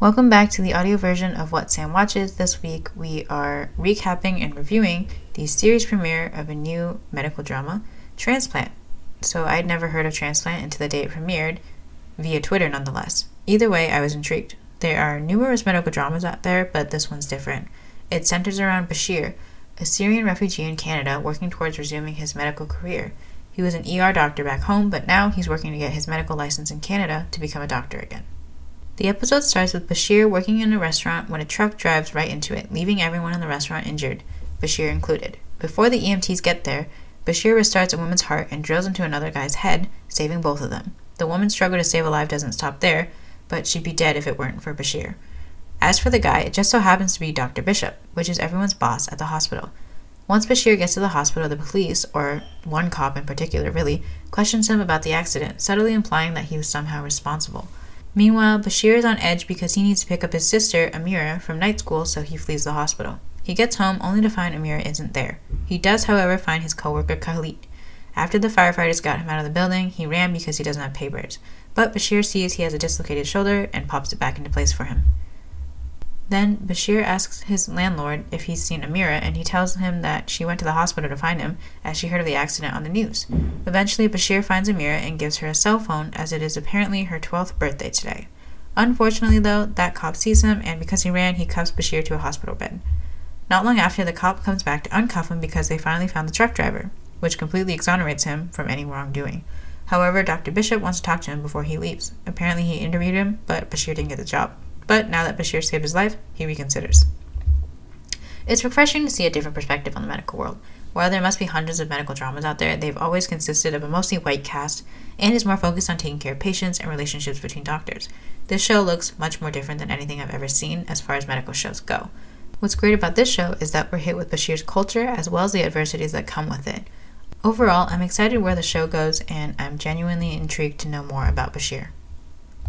Welcome back to the audio version of What Sam Watches. This week we are recapping and reviewing the series premiere of a new medical drama, Transplant. So I'd never heard of Transplant until the day it premiered, via Twitter nonetheless. Either way, I was intrigued. There are numerous medical dramas out there, but this one's different. It centers around Bashir, a Syrian refugee in Canada working towards resuming his medical career. He was an ER doctor back home, but now he's working to get his medical license in Canada to become a doctor again. The episode starts with Bashir working in a restaurant when a truck drives right into it, leaving everyone in the restaurant injured, Bashir included. Before the EMTs get there, Bashir restarts a woman's heart and drills into another guy's head, saving both of them. The woman's struggle to save a life doesn't stop there, but she'd be dead if it weren't for Bashir. As for the guy, it just so happens to be Dr. Bishop, which is everyone's boss at the hospital. Once Bashir gets to the hospital, the police, or one cop in particular really, questions him about the accident, subtly implying that he was somehow responsible. Meanwhile, Bashir is on edge because he needs to pick up his sister, Amira, from night school, so he flees the hospital. He gets home only to find Amira isn't there. He does, however, find his coworker Khalid. After the firefighters got him out of the building, he ran because he doesn't have papers. But Bashir sees he has a dislocated shoulder and pops it back into place for him. Then Bashir asks his landlord if he's seen Amira, and he tells him that she went to the hospital to find him as she heard of the accident on the news. Eventually, Bashir finds Amira and gives her a cell phone as it is apparently her 12th birthday today. Unfortunately, though, that cop sees him, and because he ran, he cuffs Bashir to a hospital bed. Not long after, the cop comes back to uncuff him because they finally found the truck driver, which completely exonerates him from any wrongdoing. However, Dr. Bishop wants to talk to him before he leaves. Apparently, he interviewed him, but Bashir didn't get the job. But now that Bashir saved his life, he reconsiders. It's refreshing to see a different perspective on the medical world. While there must be hundreds of medical dramas out there, they've always consisted of a mostly white cast and is more focused on taking care of patients and relationships between doctors. This show looks much more different than anything I've ever seen as far as medical shows go. What's great about this show is that we're hit with Bashir's culture as well as the adversities that come with it. Overall, I'm excited where the show goes and I'm genuinely intrigued to know more about Bashir.